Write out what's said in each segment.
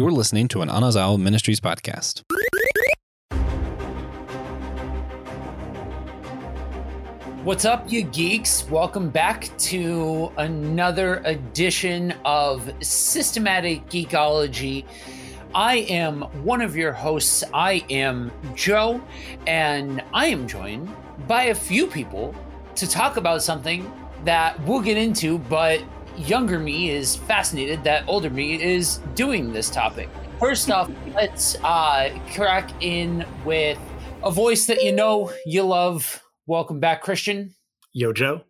You're listening to an Anazao Ministries podcast. What's up, you geeks? Welcome back to another edition of Systematic Geekology. I am one of your hosts. I am Joe, and I am joined by a few people to talk about something that we'll get into, but younger me is fascinated that older me is doing this topic. First off, let's uh, crack in with a voice that you know you love Welcome back, Christian. Yo, Joe.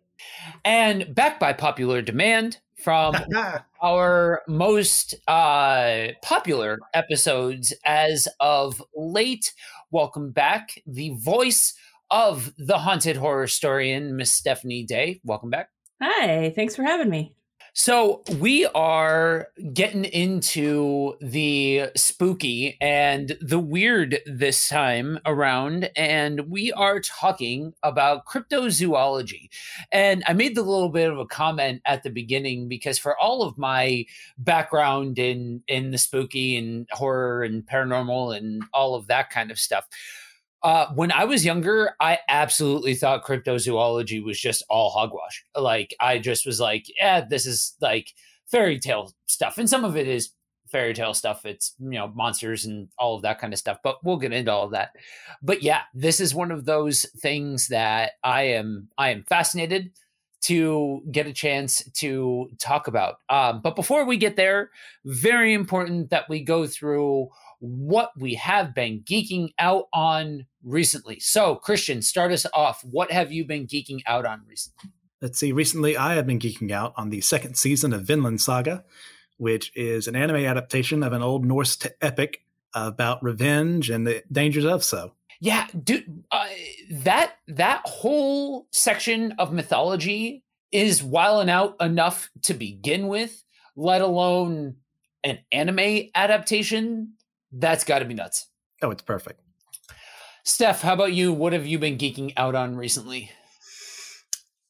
And back by popular demand from our most uh, popular episodes as of late. Welcome back, the voice of the haunted horror historian, Miss Stephanie Day. Welcome back. Hi, thanks for having me. So we are getting into the spooky and the weird this time around, and we are talking about cryptozoology. And I made the little bit of a comment at the beginning because for all of my background in in the spooky and horror and paranormal and all of that kind of stuff, uh, when I was younger, I absolutely thought cryptozoology was just all hogwash. Like, I just was like, yeah, this is like fairy tale stuff. And some of it is fairy tale stuff. It's, you know, monsters and all of that kind of stuff. But we'll get into all of that. But yeah, this is one of those things that I am, I am fascinated to get a chance to talk about. Um, but before we get there, very important that we go through what we have been geeking out on recently. So, Christian, start us off. What have you been geeking out on recently? Let's see. Recently, I have been geeking out on the second season of Vinland Saga, which is an anime adaptation of an old Norse epic about revenge and the dangers of so. Yeah, dude, uh, that that whole section of mythology is wilding out enough to begin with, let alone an anime adaptation that's got to be nuts. Oh, it's perfect. Steph, how about you? What have you been geeking out on recently?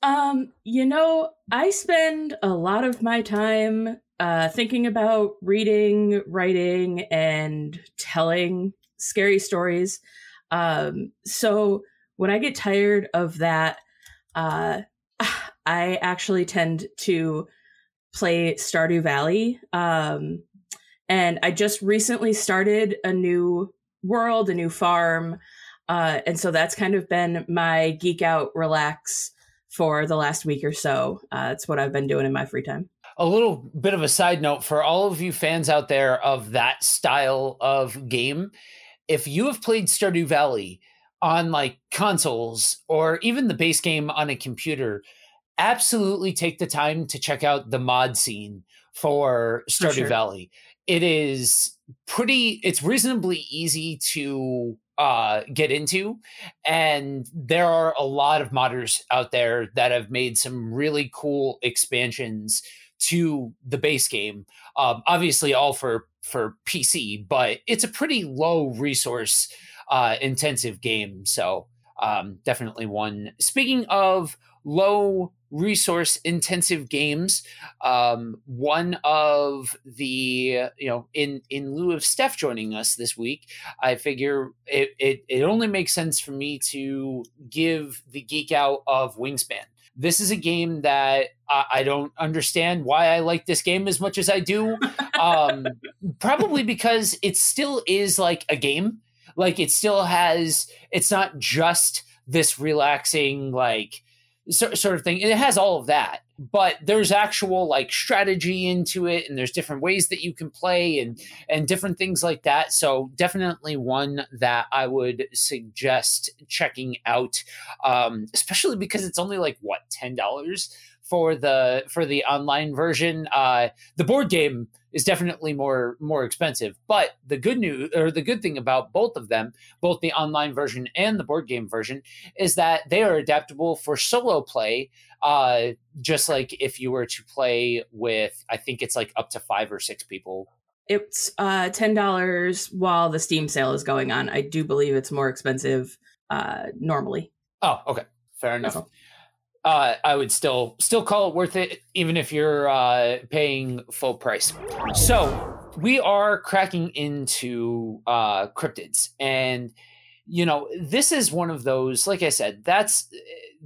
Um, you know, I spend a lot of my time uh, thinking about reading, writing, and telling scary stories. Um, so when I get tired of that, uh, I actually tend to play Stardew Valley. Um, and I just recently started a new world, a new farm. Uh, and so that's kind of been my geek out, relax for the last week or so. Uh, it's what I've been doing in my free time. A little bit of a side note for all of you fans out there of that style of game. If you have played Stardew Valley on like consoles or even the base game on a computer, absolutely take the time to check out the mod scene for Stardew for sure. Valley it is pretty it's reasonably easy to uh, get into and there are a lot of modders out there that have made some really cool expansions to the base game um, obviously all for for pc but it's a pretty low resource uh, intensive game so um, definitely one. Speaking of low resource intensive games um, one of the you know in in lieu of steph joining us this week i figure it, it it only makes sense for me to give the geek out of wingspan this is a game that I, I don't understand why I like this game as much as I do. Um, probably because it still is like a game. Like it still has. It's not just this relaxing like sort of thing. It has all of that, but there's actual like strategy into it, and there's different ways that you can play and and different things like that. So definitely one that I would suggest checking out, um, especially because it's only like what ten dollars for the for the online version. Uh, the board game is definitely more more expensive. But the good news or the good thing about both of them, both the online version and the board game version, is that they are adaptable for solo play. Uh, just like if you were to play with, I think it's like up to five or six people. It's uh, ten dollars while the Steam sale is going on. I do believe it's more expensive uh, normally. Oh, okay, fair enough uh, I would still still call it worth it, even if you're uh, paying full price. So we are cracking into uh, cryptids, and you know, this is one of those. Like I said, that's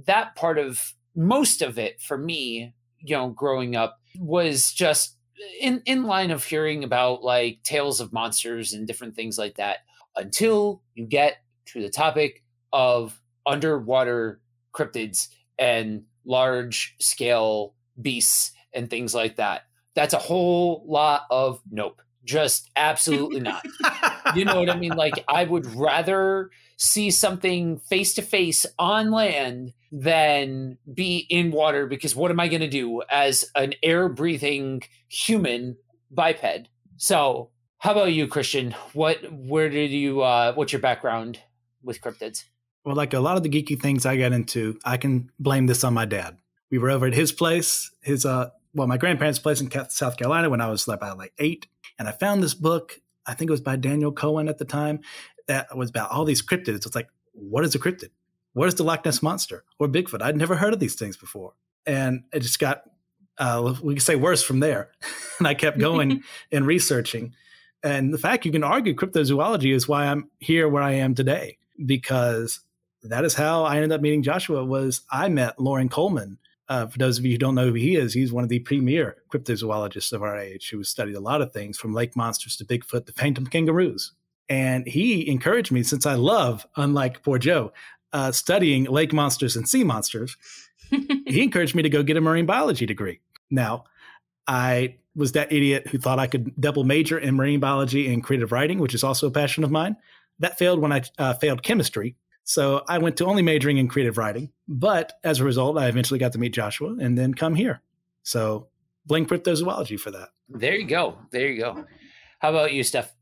that part of most of it for me. You know, growing up was just in in line of hearing about like tales of monsters and different things like that until you get to the topic of underwater cryptids and large scale beasts and things like that. That's a whole lot of nope. Just absolutely not. you know what I mean? Like, I would rather see something face to face on land than be in water because what am I going to do as an air breathing human biped? So, how about you, Christian? What, where did you, uh, what's your background with cryptids? Well, like a lot of the geeky things I got into, I can blame this on my dad. We were over at his place, his uh, well, my grandparents' place in South Carolina when I was about like eight, and I found this book. I think it was by Daniel Cohen at the time. That was about all these cryptids. It's like, what is a cryptid? What is the Loch Ness monster or Bigfoot? I'd never heard of these things before, and it just got uh, we could say worse from there. and I kept going and researching. And the fact you can argue cryptozoology is why I'm here where I am today, because that is how I ended up meeting Joshua. Was I met Loren Coleman uh, for those of you who don't know who he is, he's one of the premier cryptozoologists of our age who has studied a lot of things from lake monsters to Bigfoot to phantom kangaroos. And he encouraged me, since I love, unlike poor Joe, uh, studying lake monsters and sea monsters, he encouraged me to go get a marine biology degree. Now, I was that idiot who thought I could double major in marine biology and creative writing, which is also a passion of mine. That failed when I uh, failed chemistry so I went to only majoring in creative writing. But as a result, I eventually got to meet Joshua and then come here. So blame cryptozoology for that. There you go. There you go. How about you, Steph?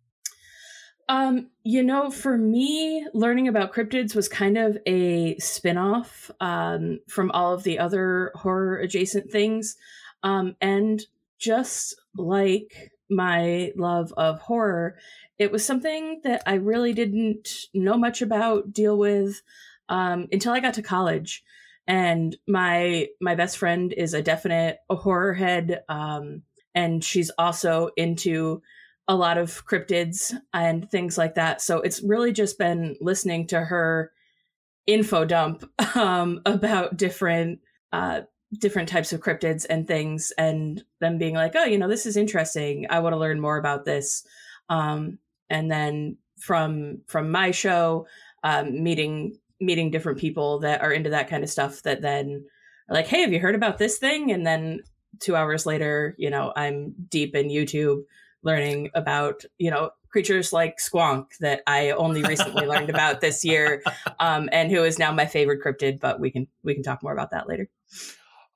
Um, you know, for me, learning about cryptids was kind of a spin-off um, from all of the other horror adjacent things. Um, and just like my love of horror, it was something that I really didn't know much about, deal with um, until I got to college. And my my best friend is a definite a horror head, um, and she's also into a lot of cryptids and things like that. So it's really just been listening to her info dump um, about different uh, different types of cryptids and things, and them being like, "Oh, you know, this is interesting. I want to learn more about this." Um, and then from from my show um, meeting meeting different people that are into that kind of stuff that then are like hey have you heard about this thing and then two hours later you know i'm deep in youtube learning about you know creatures like squonk that i only recently learned about this year um, and who is now my favorite cryptid but we can we can talk more about that later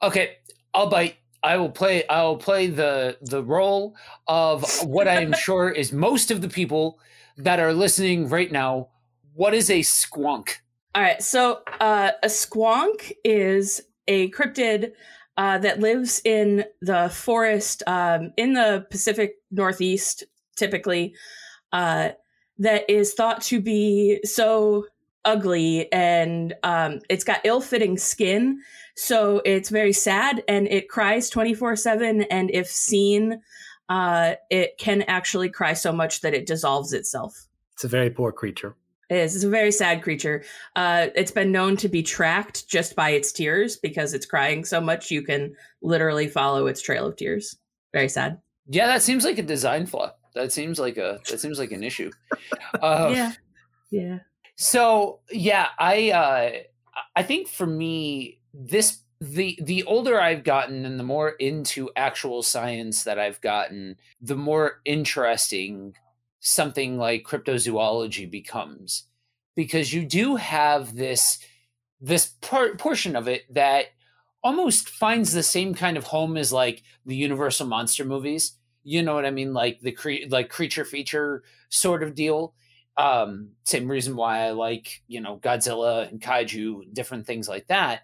okay i'll bite I will play. I will play the the role of what I am sure is most of the people that are listening right now. What is a squonk? All right, so uh, a squonk is a cryptid uh, that lives in the forest um, in the Pacific Northeast, typically. Uh, that is thought to be so ugly and um, it's got ill-fitting skin so it's very sad and it cries 24 7. And if seen, uh, it can actually cry so much that it dissolves itself. It's a very poor creature. It is. It's a very sad creature. Uh, it's been known to be tracked just by its tears because it's crying so much you can literally follow its trail of tears. Very sad. Yeah, that seems like a design flaw. That seems like a that seems like an issue. Uh, yeah, yeah. So yeah, I uh, I think for me, this the the older I've gotten and the more into actual science that I've gotten, the more interesting something like cryptozoology becomes. Because you do have this this por- portion of it that almost finds the same kind of home as like the universal monster movies. You know what i mean? Like the cre- like creature feature sort of deal. Um same reason why i like you know godzilla and kaiju different things like that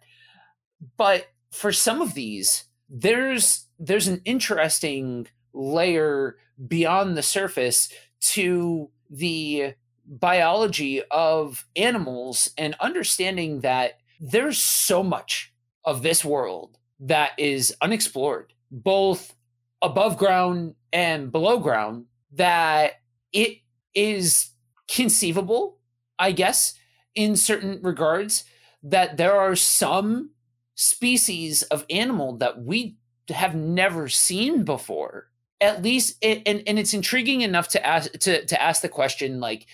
but for some of these, there's there's an interesting layer beyond the surface to the biology of animals and understanding that there's so much of this world that is unexplored, both above ground and below ground, that it is conceivable, I guess, in certain regards, that there are some species of animal that we have never seen before. At least, it, and and it's intriguing enough to ask to to ask the question. Like,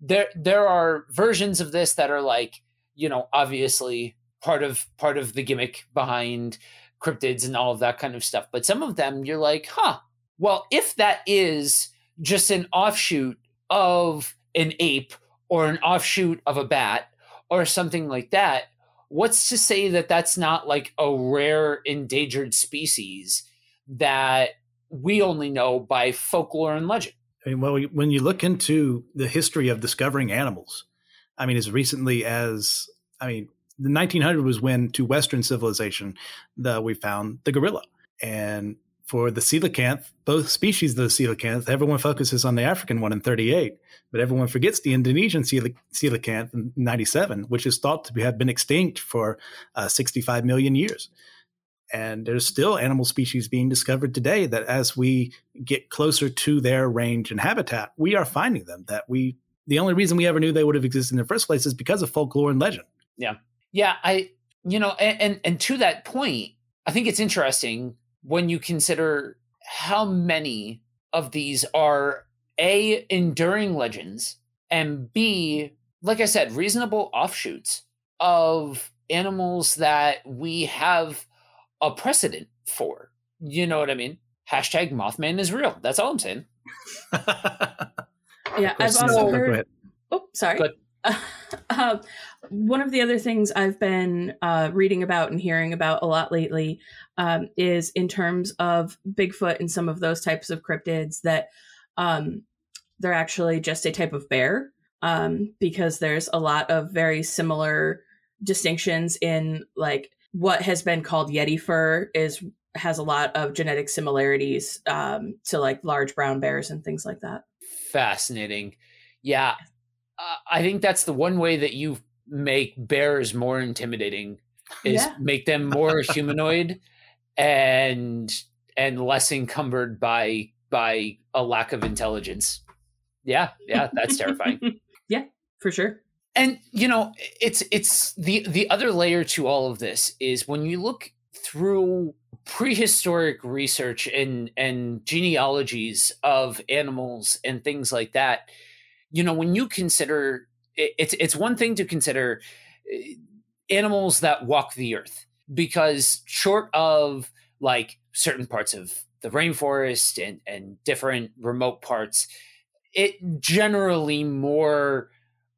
there there are versions of this that are like, you know, obviously part of part of the gimmick behind cryptids and all of that kind of stuff. But some of them, you're like, huh. Well, if that is just an offshoot of an ape or an offshoot of a bat or something like that, what's to say that that's not like a rare endangered species that we only know by folklore and legend? I mean, well, when you look into the history of discovering animals, I mean, as recently as, I mean, the 1900 was when to Western civilization, the, we found the gorilla. And for the coelacanth, both species of the coelacanth, everyone focuses on the African one in 38, but everyone forgets the Indonesian coelacanth in 97, which is thought to have been extinct for uh, 65 million years. And there's still animal species being discovered today that as we get closer to their range and habitat, we are finding them that we, the only reason we ever knew they would have existed in the first place is because of folklore and legend. Yeah. Yeah. I, you know, and, and, and to that point, I think it's interesting when you consider how many of these are a enduring legends and b like i said reasonable offshoots of animals that we have a precedent for. You know what i mean? Hashtag mothman is real. That's all i'm saying. Yeah i've also heard oh sorry um, one of the other things I've been uh, reading about and hearing about a lot lately um, is in terms of Bigfoot and some of those types of cryptids that um, they're actually just a type of bear um, because there's a lot of very similar distinctions in like what has been called Yeti fur is has a lot of genetic similarities um, to like large brown bears and things like that. Fascinating. Yeah, uh, I think that's the one way that you make bears more intimidating is yeah. make them more humanoid and and less encumbered by by a lack of intelligence. Yeah, yeah, that's terrifying. yeah, for sure. And you know, it's it's the the other layer to all of this is when you look through prehistoric research and and genealogies of animals and things like that you know when you consider it's it's one thing to consider eh, animals that walk the earth because short of like certain parts of the rainforest and and different remote parts it generally more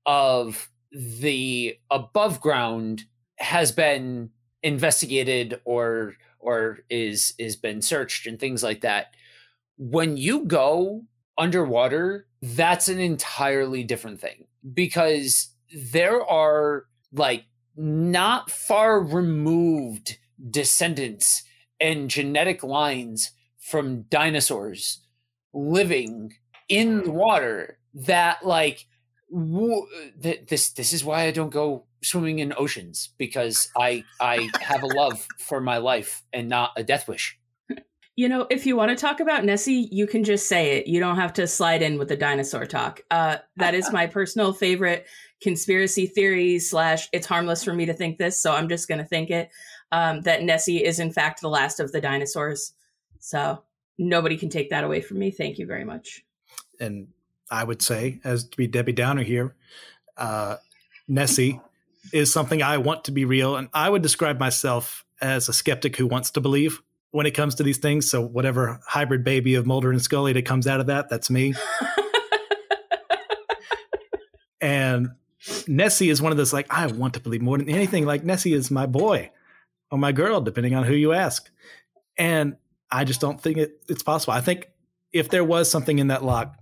of the above ground has been investigated or or is is been searched and things like that. When you go underwater that's an entirely different thing because there are like not far removed descendants and genetic lines from dinosaurs living in the mm. water that like w- th- this this is why I don't go swimming in oceans because I I have a love for my life and not a death wish. You know, if you want to talk about Nessie, you can just say it. You don't have to slide in with the dinosaur talk. Uh, that is my personal favorite conspiracy theory slash it's harmless for me to think this, so I'm just going to think it. Um, that Nessie is in fact the last of the dinosaurs. So nobody can take that away from me. Thank you very much. And I would say, as to be Debbie Downer here, uh, Nessie is something I want to be real, and I would describe myself as a skeptic who wants to believe when it comes to these things. So whatever hybrid baby of Mulder and Scully that comes out of that, that's me. and Nessie is one of those like I want to believe more than anything. Like Nessie is my boy or my girl, depending on who you ask. And I just don't think it, it's possible. I think if there was something in that loch,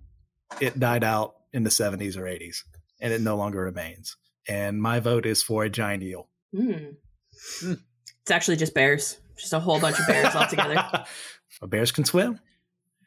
it died out in the 70s or 80s, and it no longer remains. And my vote is for a giant eel. Mm. Mm. It's actually just bears just a whole bunch of bears all together. bears can swim.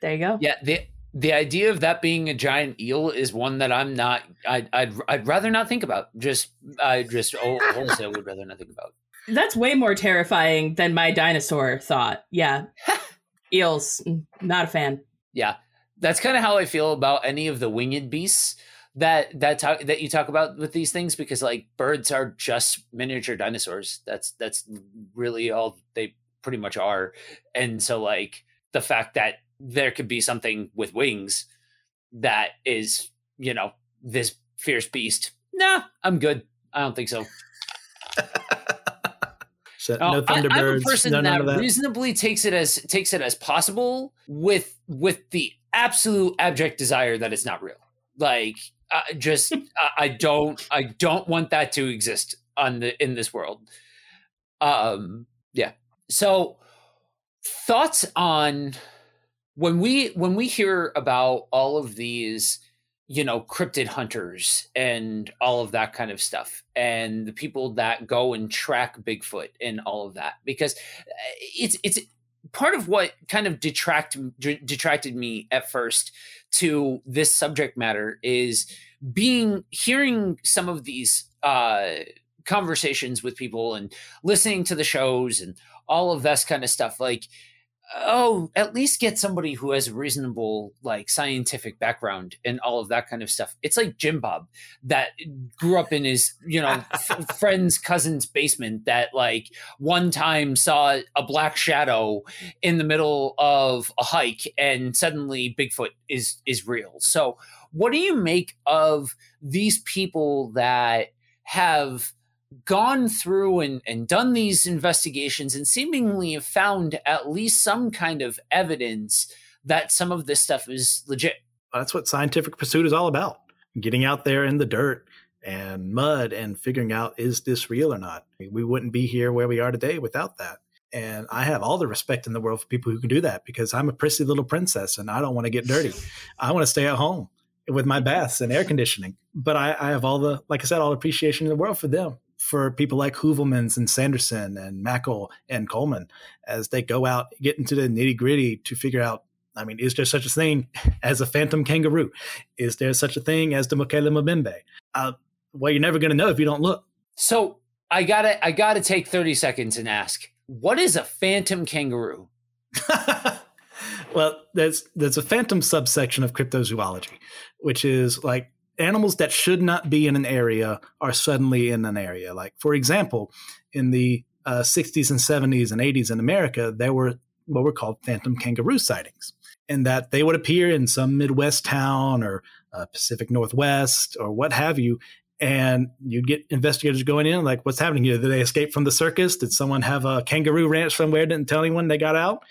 There you go. Yeah, the the idea of that being a giant eel is one that I'm not. I'd I'd, I'd rather not think about. Just I just wholesale would rather not think about. That's way more terrifying than my dinosaur thought. Yeah, eels, not a fan. Yeah, That's kind of how I feel about any of the winged beasts that that talk that you talk about with these things because like birds are just miniature dinosaurs. That's that's really all they pretty much are. And so like the fact that there could be something with wings that is, you know, this fierce beast. Nah, I'm good. I don't think so. So, Oh, no I- I'm a Thunderbirds. person no, that, that. reasonably takes it as takes it as possible with with the absolute abject desire that it's not real. Like, uh, just I, I don't I don't want that to exist on the in this world. Um, yeah. So, thoughts on when we when we hear about all of these you know cryptid hunters and all of that kind of stuff and the people that go and track bigfoot and all of that because uh, it's it's part of what kind of detract detracted me at first to this subject matter is being hearing some of these uh conversations with people and listening to the shows and all of this kind of stuff like oh at least get somebody who has a reasonable like scientific background and all of that kind of stuff. It's like jim bob that grew up in his you know f- friend's cousin's basement that like one time saw a black shadow in the middle of a hike and suddenly bigfoot is is real. So what do you make of these people that have gone through and, and done these investigations and seemingly have found at least some kind of evidence that some of this stuff is legit. That's what scientific pursuit is all about. Getting out there in the dirt and mud and figuring out is this real or not. We wouldn't be here where we are today without that. And I have all the respect in the world for people who can do that because I'm a prissy little princess and I don't want to get dirty. I want to stay at home with my baths and air conditioning. But I, I have all the, like I said, all the appreciation in the world for them, for people like Heuvelmans and Sanderson and Mackal and Coleman as they go out, get into the nitty gritty to figure out I mean, is there such a thing as a phantom kangaroo? Is there such a thing as the Mokele Mbembe? Uh, well, you're never going to know if you don't look. So I gotta I gotta take 30 seconds and ask, what is a phantom kangaroo? well, there's there's a phantom subsection of cryptozoology, which is like animals that should not be in an area are suddenly in an area. Like, for example, in the uh, 60s and 70s and 80s in America, there were what were called phantom kangaroo sightings, and that they would appear in some Midwest town or uh, Pacific Northwest or what have you. And you'd get investigators going in, like, what's happening here? Did they escape from the circus? Did someone have a kangaroo ranch somewhere, didn't tell anyone they got out?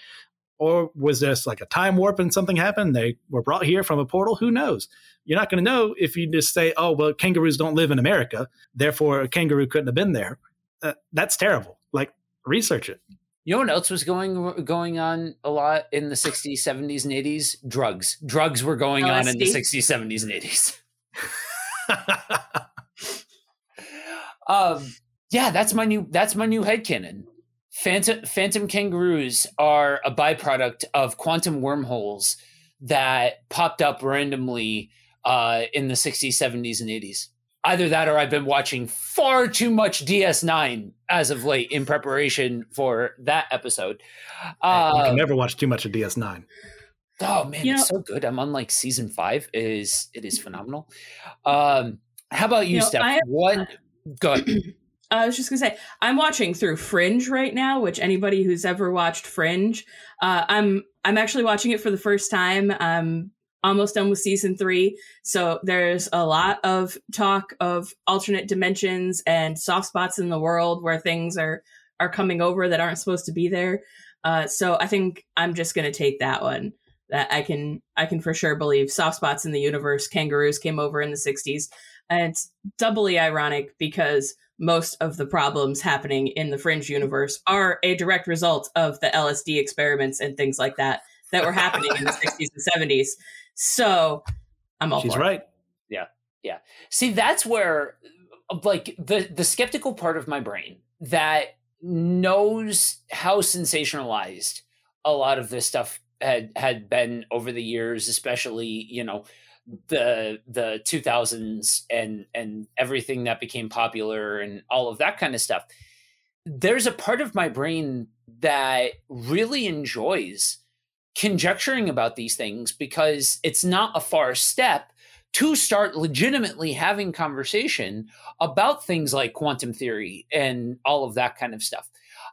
Or was this like a time warp and something happened? They were brought here from a portal? Who knows? You're not going to know if you just say, oh, well, kangaroos don't live in America. Therefore, a kangaroo couldn't have been there. Uh, that's terrible. Like, research it. You know what else was going going on a lot in the 60s, 70s, and 80s? Drugs. Drugs were going on in the 60s, 70s, and 80s. Um, yeah, that's my new that's my new headcanon. Phantom phantom kangaroos are a byproduct of quantum wormholes that popped up randomly uh, in the 60s, 70s, and 80s. Either that or I've been watching far too much DS9 as of late in preparation for that episode. you Uh, can never watch too much of DS9. Oh man, You it's so good. I'm on like season five. It is it is phenomenal. Um, how about you, You know, Steph? I- what? Go ahead. I was just gonna say I'm watching through Fringe right now, which anybody who's ever watched Fringe, uh, I'm I'm actually watching it for the first time. I'm almost done with season three, so there's a lot of talk of alternate dimensions and soft spots in the world where things are are coming over that aren't supposed to be there. Uh, so I think I'm just gonna take that one. That I can I can for sure believe soft spots in the universe. Kangaroos came over in the '60s, and it's doubly ironic because most of the problems happening in the fringe universe are a direct result of the LSD experiments and things like that that were happening in the 60s and 70s. So I'm all She's for it. right. Yeah. Yeah. See, that's where like the the skeptical part of my brain that knows how sensationalized a lot of this stuff had had been over the years, especially, you know, the the 2000s and and everything that became popular and all of that kind of stuff. There's a part of my brain that really enjoys conjecturing about these things because it's not a far step to start legitimately having conversation about things like quantum theory and all of that kind of stuff.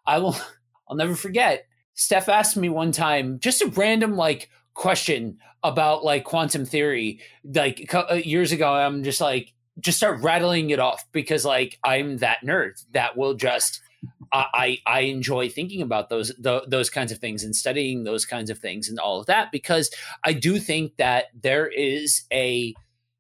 I will I'll never forget Steph asked me one time just a random like question about like quantum theory like uh, years ago I'm just like just start rattling it off because like I'm that nerd that will just I I enjoy thinking about those the, those kinds of things and studying those kinds of things and all of that because I do think that there is a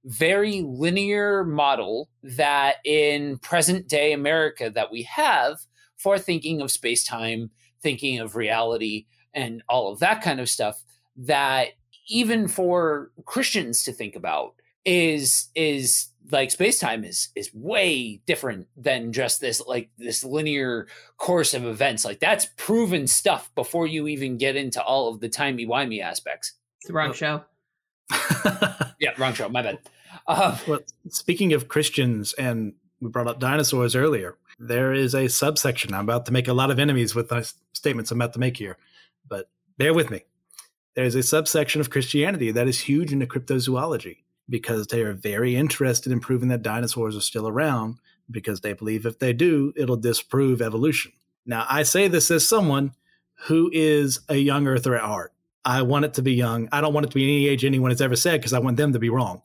very linear model that in present day America that we have for thinking of space time, thinking of reality, and all of that kind of stuff that even for Christians to think about is is like space time is is way different than just this like this linear course of events. Like that's proven stuff before you even get into all of the timey wimey aspects. It's the wrong oh. show. yeah, wrong show. My bad. Uh, well, speaking of Christians, and we brought up dinosaurs earlier. There is a subsection. I'm about to make a lot of enemies with the statements I'm about to make here, but bear with me. There's a subsection of Christianity that is huge into cryptozoology because they are very interested in proving that dinosaurs are still around because they believe if they do, it'll disprove evolution. Now, I say this as someone who is a young earther at heart. I want it to be young. I don't want it to be any age anyone has ever said because I want them to be wrong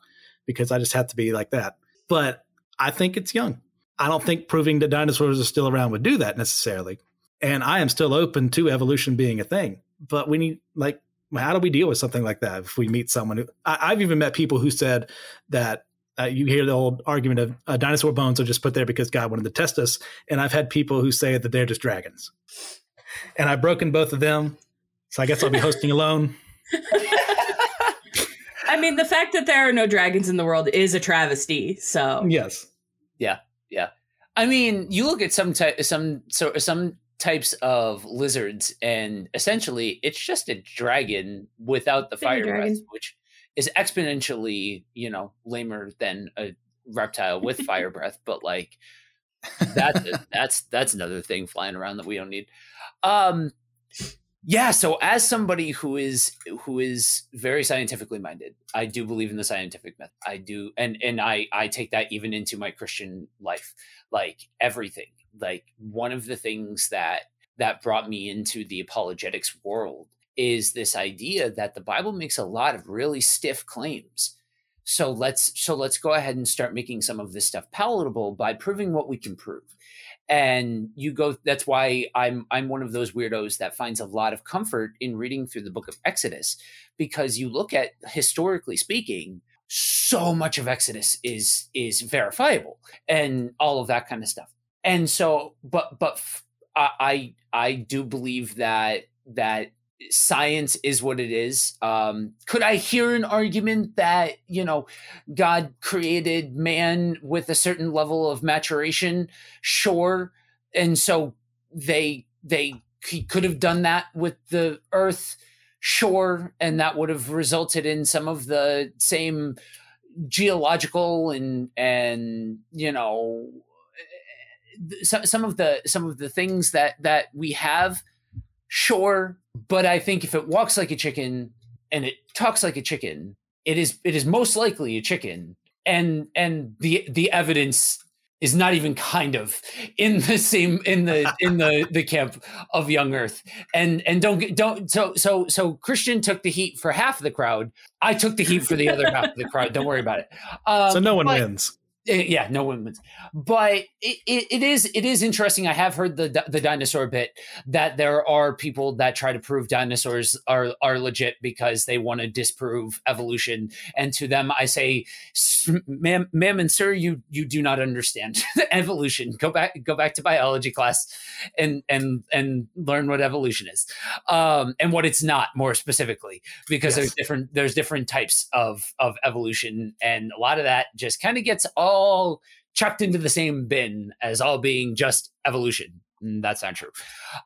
because I just have to be like that. But I think it's young. I don't think proving that dinosaurs are still around would do that necessarily. And I am still open to evolution being a thing. But we need, like, how do we deal with something like that if we meet someone who I, have even met people who said that uh, you hear the old argument of uh, dinosaur bones are just put there because God wanted to test us. And I've had people who say that they're just dragons. And I've broken both of them. So I guess I'll be hosting alone. I mean, the fact that there are no dragons in the world is a travesty. So yes, yeah, yeah. I mean, you look at some type, some so some types of lizards, and essentially, it's just a dragon without the fire breath, which is exponentially, you know, lamer than a reptile with fire breath. But like, that's that's that's another thing flying around that we don't need. Um, yeah so as somebody who is who is very scientifically minded i do believe in the scientific method i do and and i i take that even into my christian life like everything like one of the things that that brought me into the apologetics world is this idea that the bible makes a lot of really stiff claims. So let's so let's go ahead and start making some of this stuff palatable by proving what we can prove. And you go that's why i'm i'm one of those weirdos that finds a lot of comfort in reading through the book of exodus because you look at historically speaking so much of exodus is is verifiable and all of that kind of stuff and so but but i i do believe that that science is what it is. Um, could I hear an argument that you know God created man with a certain level of maturation? Sure, and so they they he could have done that with the Earth. Sure, and that would have resulted in some of the same geological and and you know some some of the some of the things that that we have Sure, but I think if it walks like a chicken and it talks like a chicken, it is it is most likely a chicken. And and the the evidence is not even kind of in the same in the in the the camp of young earth. And and don't don't so so so christian took the heat for half of the crowd. I took the heat for the other half of the crowd. Don't worry about it. Um, so no one but, wins Eh, yeah, no wins. But it, it, it is it is interesting. I have heard the the dinosaur bit that there are people that try to prove dinosaurs are are legit because they want to disprove evolution. And to them, I say, ma'am, ma'am and sir, you you do not understand evolution. Go back go back to biology class and and and learn what evolution is, um, and what it's not more specifically, because yes. there's different there's different types of of evolution, and a lot of that just kind of gets all all chucked into the same bin as all being just evolution. Mm, that's not true.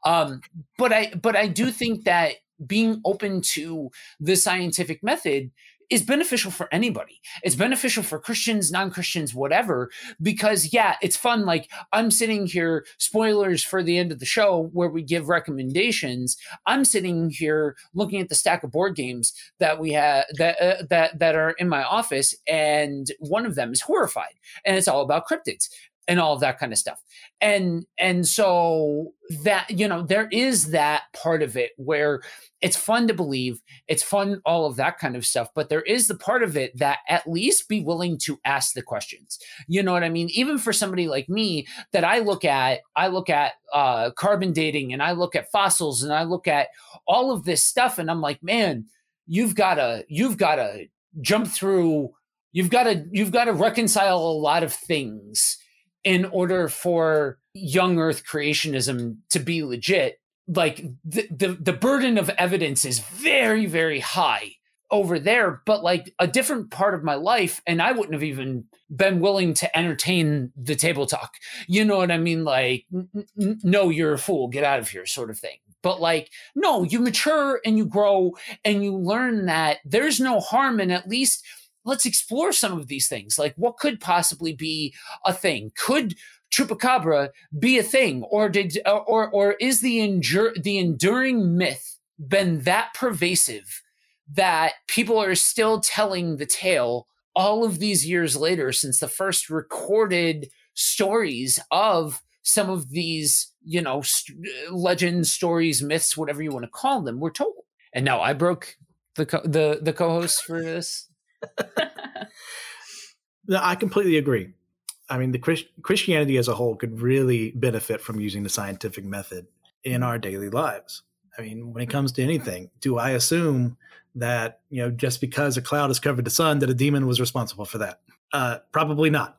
Um, but I but I do think that being open to the scientific method is beneficial for anybody. It's beneficial for Christians, non Christians, whatever, because yeah, it's fun. Like I'm sitting here, spoilers for the end of the show where we give recommendations. I'm sitting here looking at the stack of board games that we have that, uh, that, that are in my office. And one of them is horrified and it's all about cryptids and all of that kind of stuff. And and so that you know there is that part of it where it's fun to believe it's fun all of that kind of stuff but there is the part of it that at least be willing to ask the questions. You know what i mean? Even for somebody like me that i look at i look at uh, carbon dating and i look at fossils and i look at all of this stuff and i'm like man you've got to you've got to jump through you've got to you've got to reconcile a lot of things in order for young earth creationism to be legit like the, the, the burden of evidence is very very high over there but like a different part of my life and i wouldn't have even been willing to entertain the table talk. You know what i mean? Like n- no you're a fool get out of here sort of thing. But like no you mature and you grow and you learn that there's no harm in at least let's explore some of these things. Like, what could possibly be a thing? Could chupacabra be a thing, or did, or or is the endure the enduring myth been that pervasive that people are still telling the tale all of these years later since the first recorded stories of some of these, you know, st- legends, stories, myths, whatever you want to call them, were told. And now I broke the co- the the co-host for this no, I completely agree. I mean, the Christ- Christianity as a whole could really benefit from using the scientific method in our daily lives. I mean, when it comes to anything, do I assume that you know just because a cloud has covered the sun that a demon was responsible for that? Uh, probably not.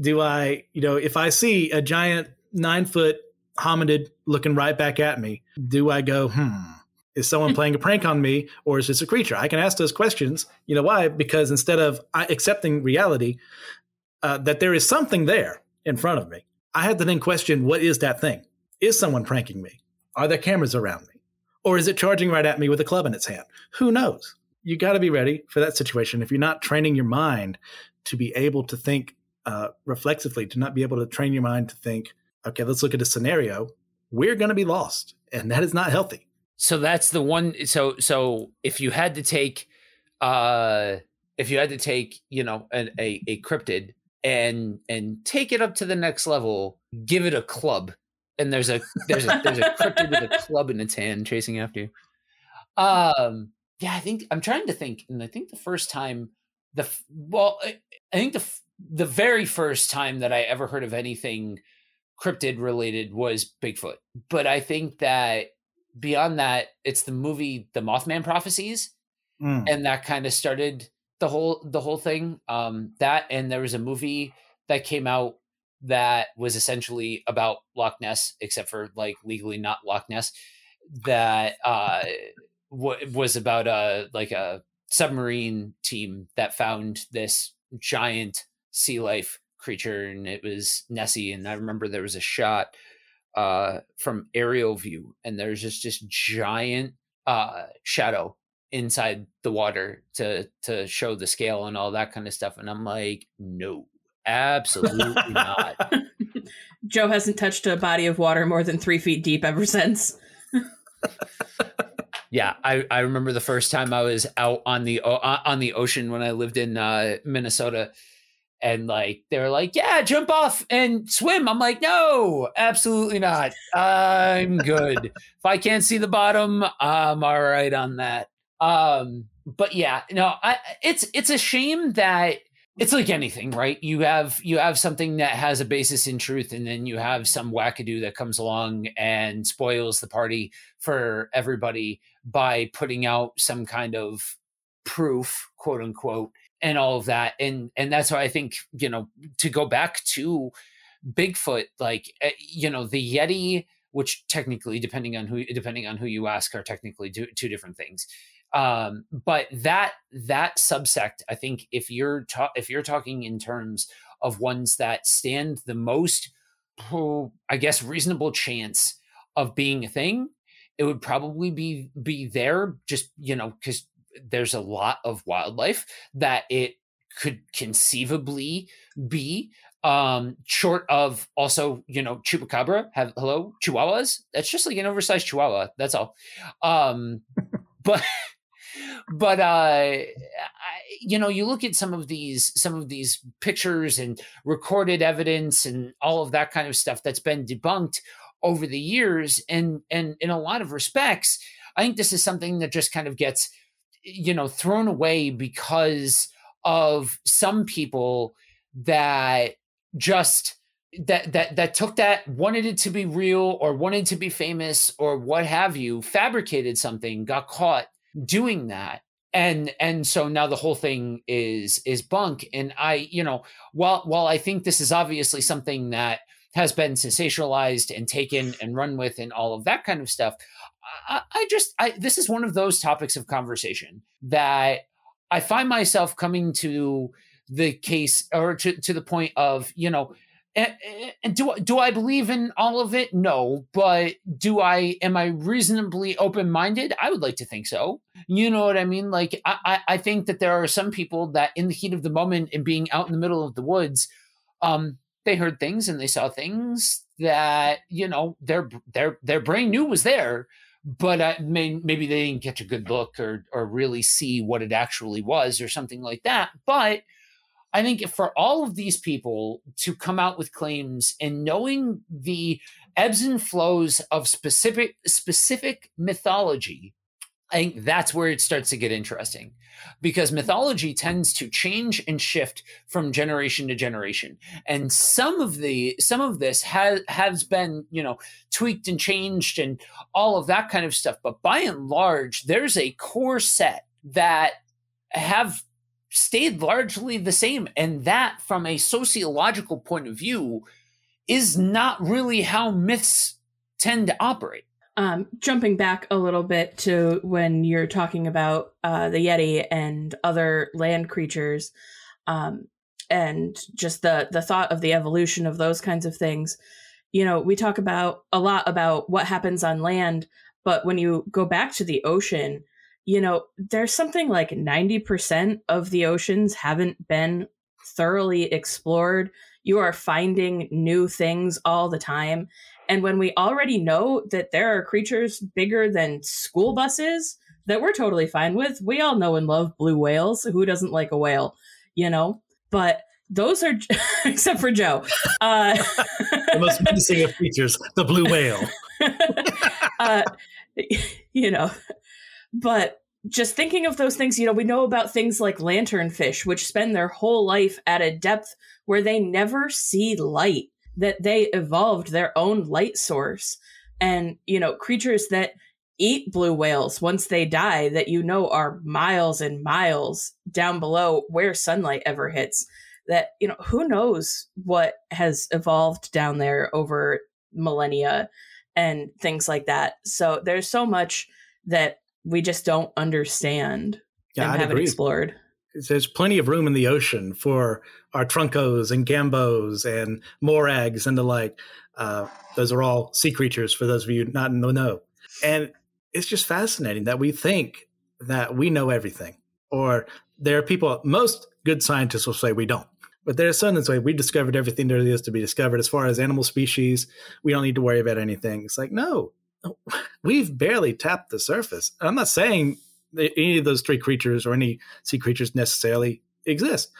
Do I, you know, if I see a giant nine foot hominid looking right back at me, do I go, hmm, is someone playing a prank on me or is this a creature? I can ask those questions. You know why? Because instead of accepting reality, uh, that there is something there in front of me, I had to then question what is that thing? Is someone pranking me? Are there cameras around me? Or is it charging right at me with a club in its hand? Who knows? You got to be ready for that situation. If you're not training your mind to be able to think uh, reflexively, to not be able to train your mind to think, okay, let's look at a scenario, we're going to be lost. And that is not healthy so that's the one so so if you had to take uh if you had to take you know an, a a cryptid and and take it up to the next level give it a club and there's a there's a there's a cryptid with a club in its hand chasing after you. Um yeah i think i'm trying to think and i think the first time the well i think the the very first time that i ever heard of anything cryptid related was bigfoot. But i think that beyond that, it's the movie The Mothman Prophecies, mm. and that kind of started the whole the whole thing. Um, that and there was a movie that came out that was essentially about Loch Ness, except for like legally not Loch Ness. That uh, w- was about a like a submarine team that found this giant sea life creature, and it was Nessie. And I remember there was a shot uh, from aerial view, and there's just this giant uh, shadow inside the water to to show the scale and all that kind of stuff. And I'm like, no, absolutely not. Joe hasn't touched a body of water more than three feet deep ever since. yeah, I, I remember the first time I was out on the on the ocean when I lived in uh, Minnesota and like they're like yeah jump off and swim. I'm like no absolutely not. I'm good. If i can't see the bottom i'm all right on that. Um but yeah no i it's it's a shame that it's like anything right? You have you have something that has a basis in truth and then you have some wackadoo that comes along and spoils the party for everybody by putting out some kind of proof quote unquote and all of that and and that's why i think you know to go back to bigfoot like eh, you know the yeti which technically depending on who depending on who you ask are technically two, two different things. Um but that that subsect i think if you're ta- if you're talking in terms of ones that stand the most i guess reasonable chance of being a thing it would probably be be there just you know because there's a lot of wildlife that it could conceivably be um short of also you know chupacabra have hello chihuahuas? That's just like an oversized chihuahua that's all. Um but but uh I, you know you look at some of these some of these pictures and recorded evidence and all of that kind of stuff that's been debunked over the years and and in a lot of respects i think this is something that just kind of gets you know thrown away because of some people that just that that that took that wanted it to be real or wanted to be famous or what have you fabricated something got caught doing that. And and so now the whole thing is is bunk. And i you know while while i think this is obviously something that has been sensationalized and taken and run with and all of that kind of stuff i, I just i this is one of those topics of conversation that i find myself coming to the case or to, to the point of you know and, and do do I believe in all of it? No, but do I? Am I reasonably open minded? I would like to think so. You know what I mean? Like I, I think that there are some people that, in the heat of the moment and being out in the middle of the woods, um, they heard things and they saw things that you know their their their brain knew was there, but uh, may, maybe they didn't catch a good look or or really see what it actually was or something like that. But I think for all of these people to come out with claims and knowing the ebbs and flows of specific specific mythology, I think that's where it starts to get interesting because mm-hmm. mythology tends to change and shift from generation to generation. And some of the some of this has has been, you know, tweaked and changed and all of that kind of stuff. But by and large, there's a core set that have stayed largely the same. And that, from a sociological point of view, is not really how myths tend to operate. Um, jumping back a little bit to when you're talking about uh, the Yeti and other land creatures, um, and just the the thought of the evolution of those kinds of things. You know, we talk about a lot about what happens on land, but when you go back to the ocean, you know, there's something like 90% of the oceans haven't been thoroughly explored. You are finding new things all the time. And when we already know that there are creatures bigger than school buses that we're totally fine with, we all know and love blue whales. Who doesn't like a whale, you know? But those are, except for Joe, uh, the most menacing of creatures, the blue whale. uh, you know, but just thinking of those things, you know, we know about things like lanternfish, which spend their whole life at a depth where they never see light, that they evolved their own light source. And, you know, creatures that eat blue whales once they die that you know are miles and miles down below where sunlight ever hits. That, you know, who knows what has evolved down there over millennia and things like that. So there's so much that we just don't understand yeah, and I'd haven't agree. explored. There's plenty of room in the ocean for our Trunkos and gambos and morags and the like. Uh, those are all sea creatures for those of you not in the know. And it's just fascinating that we think that we know everything. Or there are people, most good scientists will say we don't. But there are some that say we discovered everything there is to be discovered as far as animal species. We don't need to worry about anything. It's like, no, we've barely tapped the surface. I'm not saying any of those three creatures or any sea creatures necessarily exist,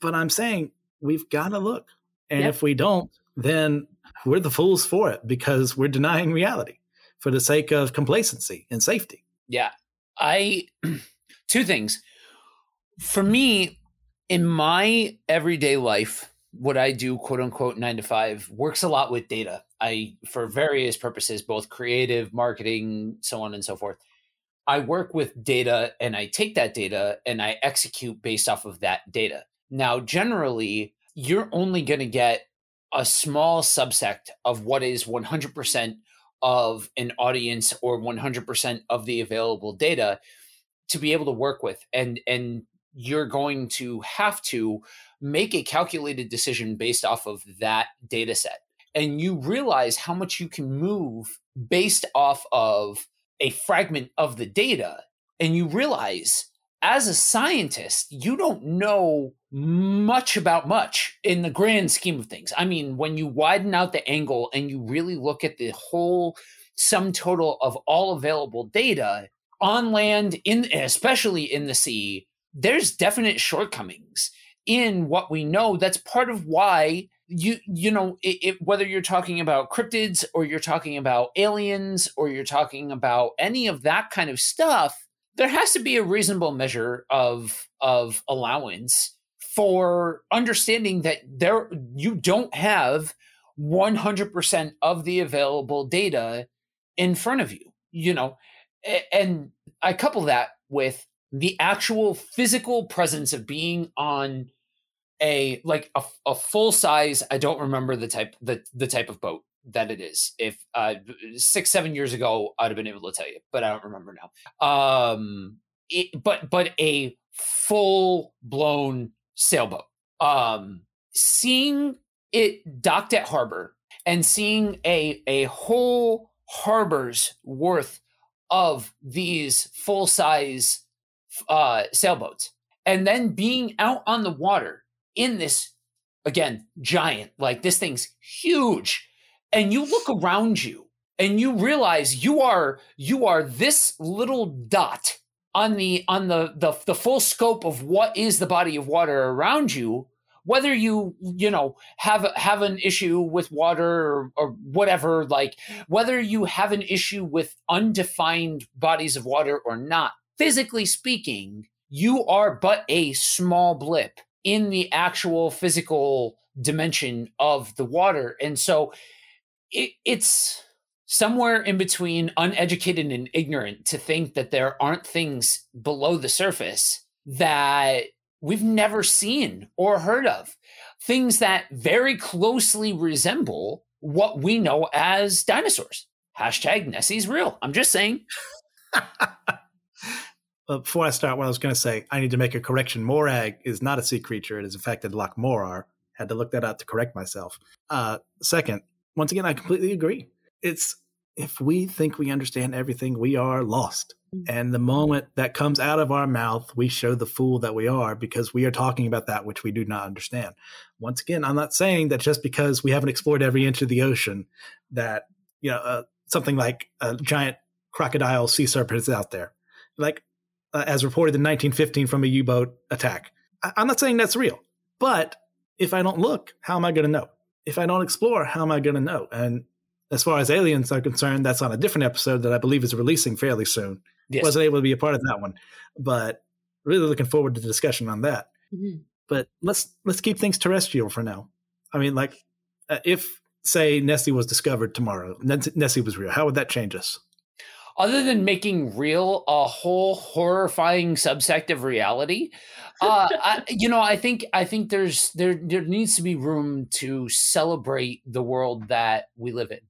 but I'm saying we've got to look. And yep. if we don't, then we're the fools for it because we're denying reality for the sake of complacency and safety. Yeah. I, two things. For me, in my everyday life, what I do, quote unquote, nine to five, works a lot with data. I, for various purposes, both creative, marketing, so on and so forth. I work with data and I take that data and I execute based off of that data. Now, generally, you're only going to get a small subset of what is 100% of an audience or 100% of the available data to be able to work with and and you're going to have to make a calculated decision based off of that data set. and you realize how much you can move based off of a fragment of the data and you realize as a scientist you don't know much about much in the grand scheme of things. I mean when you widen out the angle and you really look at the whole sum total of all available data on land in especially in the sea there's definite shortcomings in what we know. That's part of why you you know it, it, whether you're talking about cryptids or you're talking about aliens or you're talking about any of that kind of stuff there has to be a reasonable measure of of allowance for understanding that there you don't have 100% of the available data in front of you you know? And i couple that with the actual physical presence of being on a like a, a full size i don't remember the type the, the type of boat that it is. If uh six seven years ago i'd have been able to tell you but i don't remember now. Um it, but but a full blown sailboat. Um seeing it docked at harbor and seeing a a whole harbor's worth of these full size uh sailboats and then being out on the water in this again giant like this thing's huge. And you look around you and you realize you are you are this little dot on the on the the, the full scope of what is the body of water around you. Whether you you know have have an issue with water or, or, whatever like whether you have an issue with undefined bodies of water or not physically speaking you are but a small blip in the actual physical dimension of the water. And so it, it's somewhere in between uneducated and ignorant to think that there aren't things below the surface that we've never seen or heard of. Things that very closely resemble what we know as dinosaurs. Hashtag Nessie's real. I'm just saying. Before I start, what I was going to say, I need to make a correction. Morag is not a sea creature. It is, in fact, a Loch Morar. Had to look that up to correct myself. Uh, second, once again, I completely agree. It's if we think we understand everything, we are lost. Mm. And the moment that comes out of our mouth, we show the fool that we are because we are talking about that which we do not understand. Once again, I'm not saying that just because we haven't explored every inch of the ocean, that you know uh, something like a giant crocodile sea serpent is out there. Like uh, as reported in 1915 from a U boat attack. I- I'm not saying that's real, but if I don't look, how am I going to know? If I don't explore, how am I going to know? And as far as aliens are concerned, that's on a different episode that I believe is releasing fairly soon. Yes. Wasn't able to be a part of that one, but really looking forward to the discussion on that. Mm-hmm. But let's let's keep things terrestrial for now. I mean, like uh, if say Nessie was discovered tomorrow, Nessie was real, how would that change us? Other than making real a whole horrifying subsect of reality uh I, you know i think i think there's there there needs to be room to celebrate the world that we live in.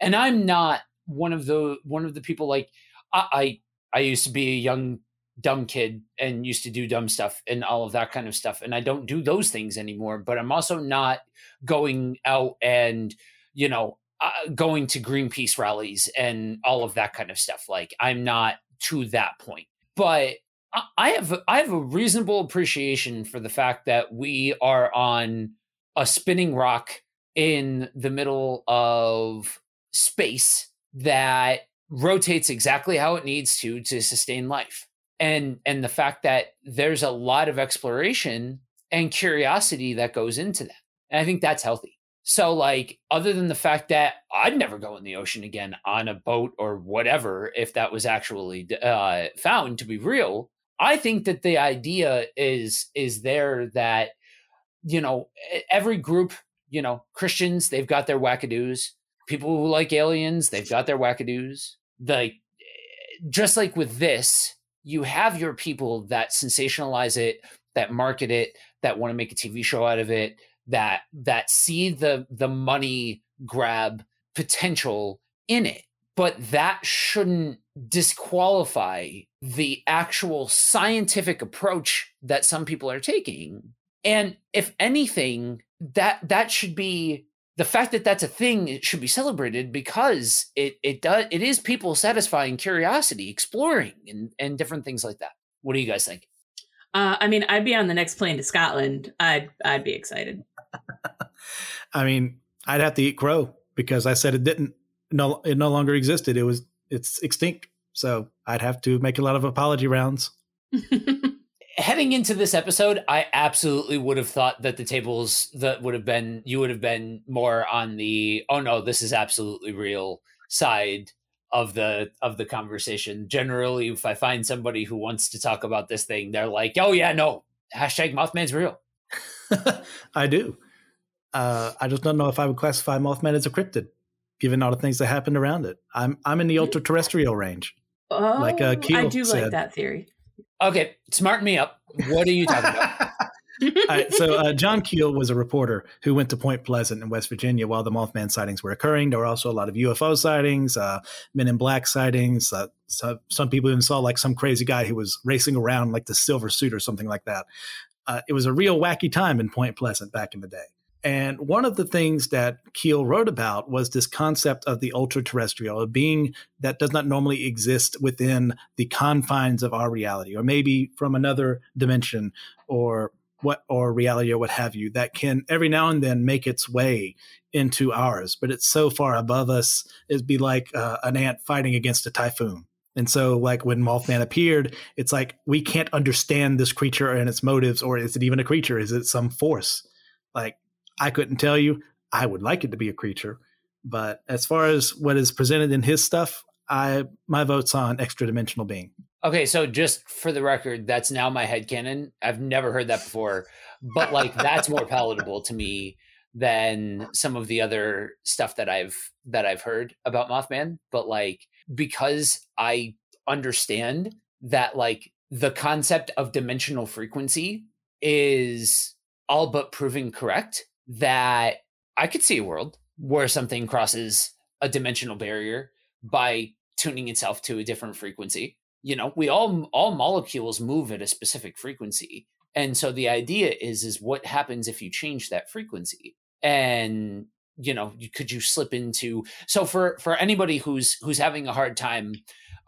And i'm not one of the one of the people like i i, I used to be a young dumb kid and used to do dumb stuff and all of that kind of stuff and i don't do those things anymore but i'm also not going out and you know uh, going to Greenpeace rallies and all of that kind of stuff. Like I'm not to that point, but I have I have a reasonable appreciation for the fact that we are on a spinning rock in the middle of space that rotates exactly how it needs to to sustain life. And and the fact that there's a lot of exploration and curiosity that goes into that. And I think that's healthy. So, like, other than the fact that I'd never go in the ocean again on a boat or whatever, if that was actually uh, found to be real, I think that the idea is is there that you know every group, you know, Christians they've got their wackadoos. People who like aliens, they've got their wackadoos. Like, just like with this, you have your people that sensationalize it, that market it, that want to make a TV show out of it that that see the the money grab potential in it but that shouldn't disqualify the actual scientific approach that some people are taking and if anything that that should be the fact that that's a thing it should be celebrated because it it does it is people satisfying curiosity, exploring, and and different things like that. What do you guys think? Uh, I mean, I'd be on the next plane to Scotland. I'd I'd be excited. I mean, I'd have to eat crow because I said it didn't. No, it no longer existed. It was it's extinct. So I'd have to make a lot of apology rounds. Heading into this episode, I absolutely would have thought that the tables that would have been you would have been more on the oh no, this is absolutely real side of the of the conversation. Generally, if I find somebody who wants to talk about this thing, they're like, "Oh yeah, no, hashtag Mothman's real." I do. Uh, I just don't know if I would classify Mothman as a cryptid, given all the things that happened around it. I'm I'm in the ultra terrestrial range. Oh, Like, uh, Keel I do like that theory. Okay, smart me up. What are you talking about? All right, so uh, John Keel was a reporter who went to Point Pleasant in West Virginia while the Mothman sightings were occurring. There were also a lot of UFO sightings, uh, Men in Black sightings. Uh, so, some people even saw like some crazy guy who was racing around like the silver suit or something like that. Uh, it was a real wacky time in Point Pleasant back in the day. And one of the things that Keel wrote about was this concept of the ultra terrestrial, a being that does not normally exist within the confines of our reality, or maybe from another dimension or what or reality or what have you that can every now and then make its way into ours. But it's so far above us it'd be like uh, an ant fighting against a typhoon. And so like when mothman appeared it's like we can't understand this creature and its motives or is it even a creature? Is it some force? Like i couldn't tell you i would like it to be a creature but as far as what is presented in his stuff i my vote's on extra dimensional being Okay, so just for the record, that's now my head headcanon. I've never heard that before, but like that's more palatable to me than some of the other stuff that I've that I've heard about Mothman. But like because I understand that like the concept of dimensional frequency is all but proving correct, that I could see a world where something crosses a dimensional barrier by tuning itself to a different frequency. You know we all all molecules move at a specific frequency. And so the idea is is what happens if you change that frequency? And you know could you slip into so for for anybody who's who's having a hard time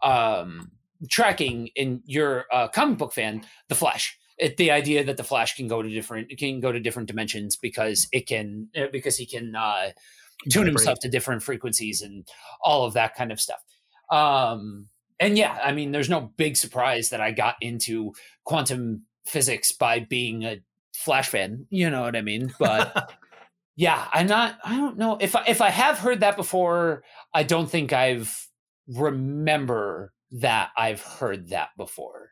um tracking in your uh, comic book fan the flash it, the idea that the flash can go to different it can go to different dimensions because it can uh, because he can uh tune himself to different frequencies and all of that kind of stuff um and yeah, I mean, there's no big surprise that I got into quantum physics by being a Flash fan. You know what I mean? But yeah, I'm not. I don't know if I, if I have heard that before. I don't think I've remember that I've heard that before.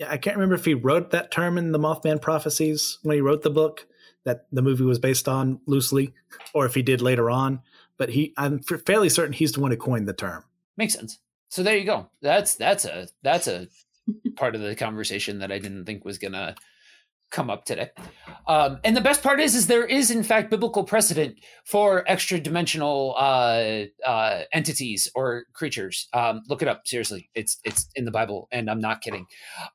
Yeah, I can't remember if he wrote that term in the Mothman prophecies when he wrote the book that the movie was based on loosely, or if he did later on. But he, I'm fairly certain he's the one who coined the term. Makes sense. So there you go. That's that's a that's a part of the conversation that I didn't think was gonna come up today. Um, and the best part is, is there is in fact biblical precedent for extra dimensional uh, uh, entities or creatures. Um, look it up seriously. It's it's in the Bible, and I'm not kidding.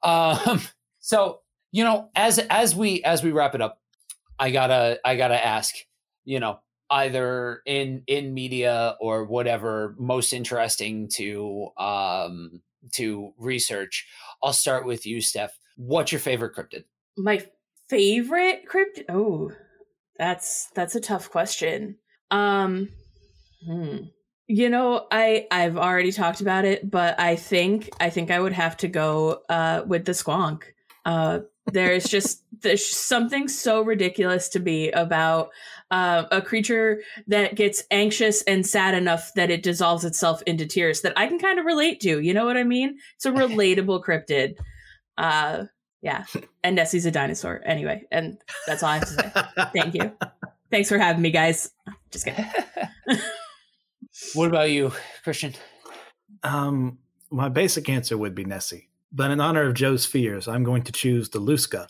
Um, so you know, as as we as we wrap it up, I gotta I gotta ask. You know, either in in media or whatever most interesting to um to research i'll start with you steph what's your favorite cryptid My favorite crypt. Oh, that's that's a tough question. Um, hmm. You know, I I've already talked about it, but I think I think I would have to go uh, with the squonk. Uh, there's just there's something so ridiculous to me about uh, a creature that gets anxious and sad enough that it dissolves itself into tears that I can kind of relate to. You know what I mean? It's a relatable cryptid. Uh, yeah, and Nessie's a dinosaur anyway, and that's all I have to say. Thank you. Thanks for having me, guys. Just kidding. what about you christian Um, my basic answer would be Nessie, but in honor of Joe's fears, I'm going to choose the Lusca,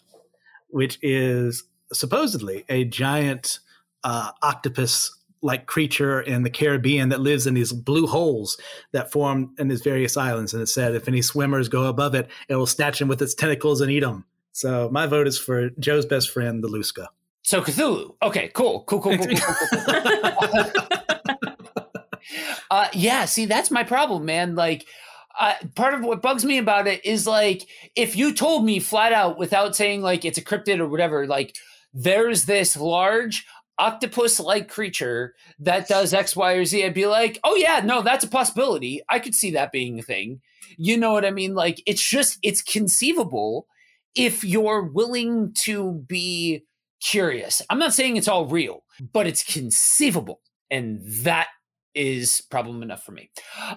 which is supposedly a giant uh, like creature in the Caribbean that lives in these blue holes that form in these various islands. And it said, if any swimmers go above it, it will snatch them with its tentacles and eat them. So my vote is for Joe's best friend, the Lusca. So Cthulhu. Okay, cool, cool, cool, cool, cool, cool, cool. uh, yeah, see, that's my problem, man. Like. Uh, part of what bugs me about it is like if you told me flat out without saying like it's a cryptid or whatever like there's this large octopus-like creature that does X, Y, or Z, I'd be like, oh yeah, no, that's a possibility. I could see that being a thing. You know what I mean? Like, it's just it's conceivable if you're willing to be curious. I'm not saying it's all real, but it's conceivable. And that is problem enough for me.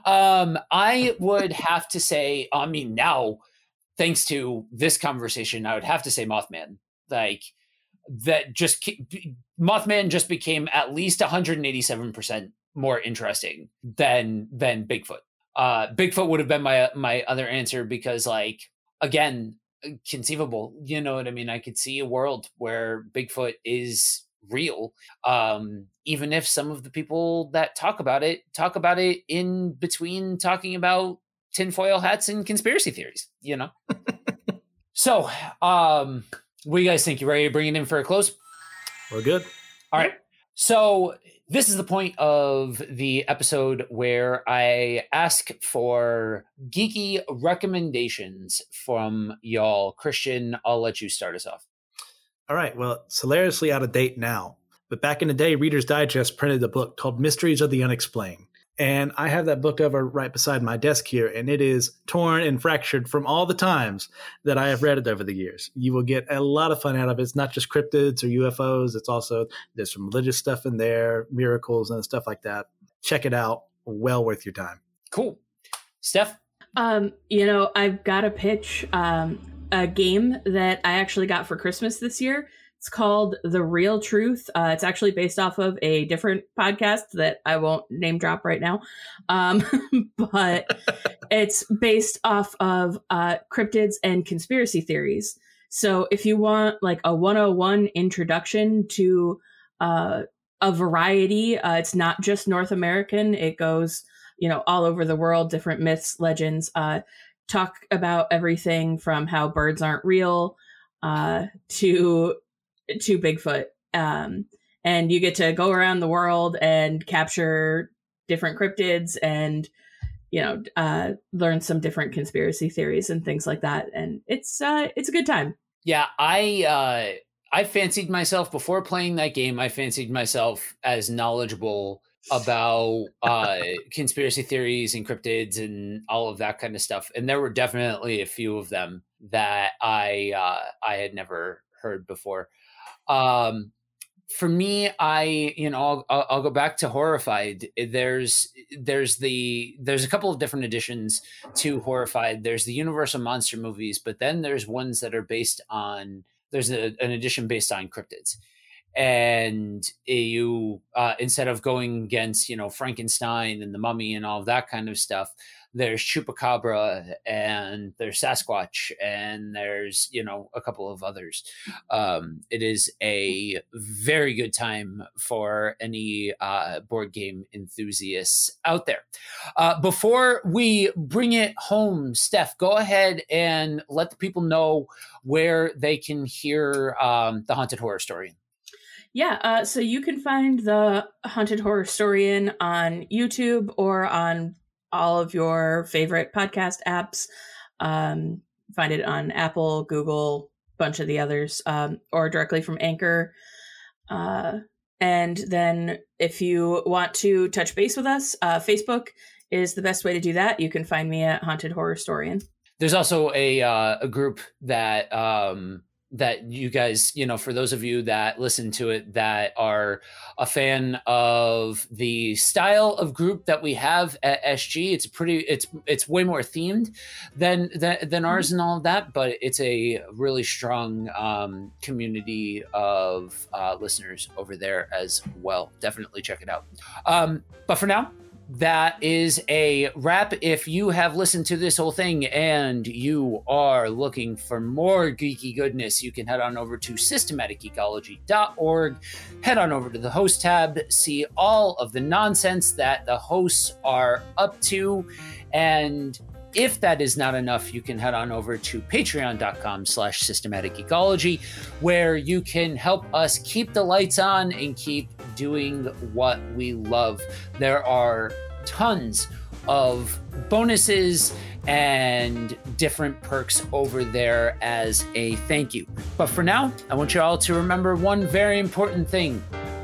Um, I would have to say, I mean, now, thanks to this conversation, I would have to say Mothman. Like, that just Mothman just became at least 187% more interesting than than Bigfoot. Uh, Bigfoot would have been my my other answer because like again conceivable you know what i mean? I could see a world where bigfoot is real um even if some of the people that talk about it talk about it in between talking about tinfoil hats and conspiracy theories you know? So um what do you guys think? You ready to bring it in for a close We're good. all right. So this is the point of the episode where I ask for geeky recommendations from y'all. Christian, I'll let you start us off. All right. Well, it's hilariously out of date now. But back in the day, Reader's Digest printed a book called Mysteries of the Unexplained. And I have that book over right beside my desk here, and it is torn and fractured from all the times that I have read it over the years. You will get a lot of fun out of it. It's not just cryptids or UFOs, it's also there's some religious stuff in there, miracles and stuff like that. Check it out. Well worth your time. Cool. Steph? Um, you know, I've got to pitch um, a game that I actually got for Christmas this year. It's called The Real Truth. Uh, it's actually based off of a different podcast that I won't name drop right now. Um, but it's based off of uh, cryptids and conspiracy theories. So if you want like a 101 introduction to uh, a variety, uh, it's not just North American, it goes, you know, all over the world, different myths, legends, uh, talk about everything from how birds aren't real uh, to to Bigfoot. Um, and you get to go around the world and capture different cryptids and you know uh, learn some different conspiracy theories and things like that. And it's uh, it's a good time. Yeah, I uh, I fancied myself before playing that game. I fancied myself as knowledgeable about uh, conspiracy theories and cryptids and all of that kind of stuff. And there were definitely a few of them that I uh, I had never heard before. Um, for me, I you know I'll, I'll go back to Horrified. There's there's the there's a couple of different additions to Horrified. There's the Universal monster movies, but then there's ones that are based on there's a, an edition based on cryptids and you uh, instead of going against you know frankenstein and the mummy and all that kind of stuff there's chupacabra and there's sasquatch and there's you know a couple of others. Um, it is a very good time for any uh, board game enthusiasts out there. Uh, before we bring it home steph go ahead and let the people know where they can hear um, the Haunted Horror Historian Yeah, uh, so you can find the Haunted Horror Historian on YouTube or on all of your favorite podcast apps. Um, find it on Apple, Google, bunch of the others, um, or directly from Anchor. Uh, and then if you want to touch base with us, uh, Facebook is the best way to do that. You can find me at Haunted Horror Historian. there's also a uh, a group that um that you guys you know for those of you that listen to it that are a fan of the style of group that we have at SG it's pretty it's it's way more themed than than, than ours and all of that but it's a really strong um, community of uh, listeners over there as well. Definitely check it out. Um, but for now that is a wrap. If you have listened to this whole thing and you are looking for more geeky goodness, you can head on over to systematicgeekology.org, head on over to the host tab, see all of the nonsense that the hosts are up to, and if that is not enough, you can head on over to patreon.com slash systematic geekology, where you can help us keep the lights on and keep doing what we love. There are tons of bonuses and different perks over there as a thank you. But for now, I want you all to remember one very important thing.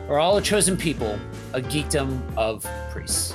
We're all a chosen people, a geekdom of priests.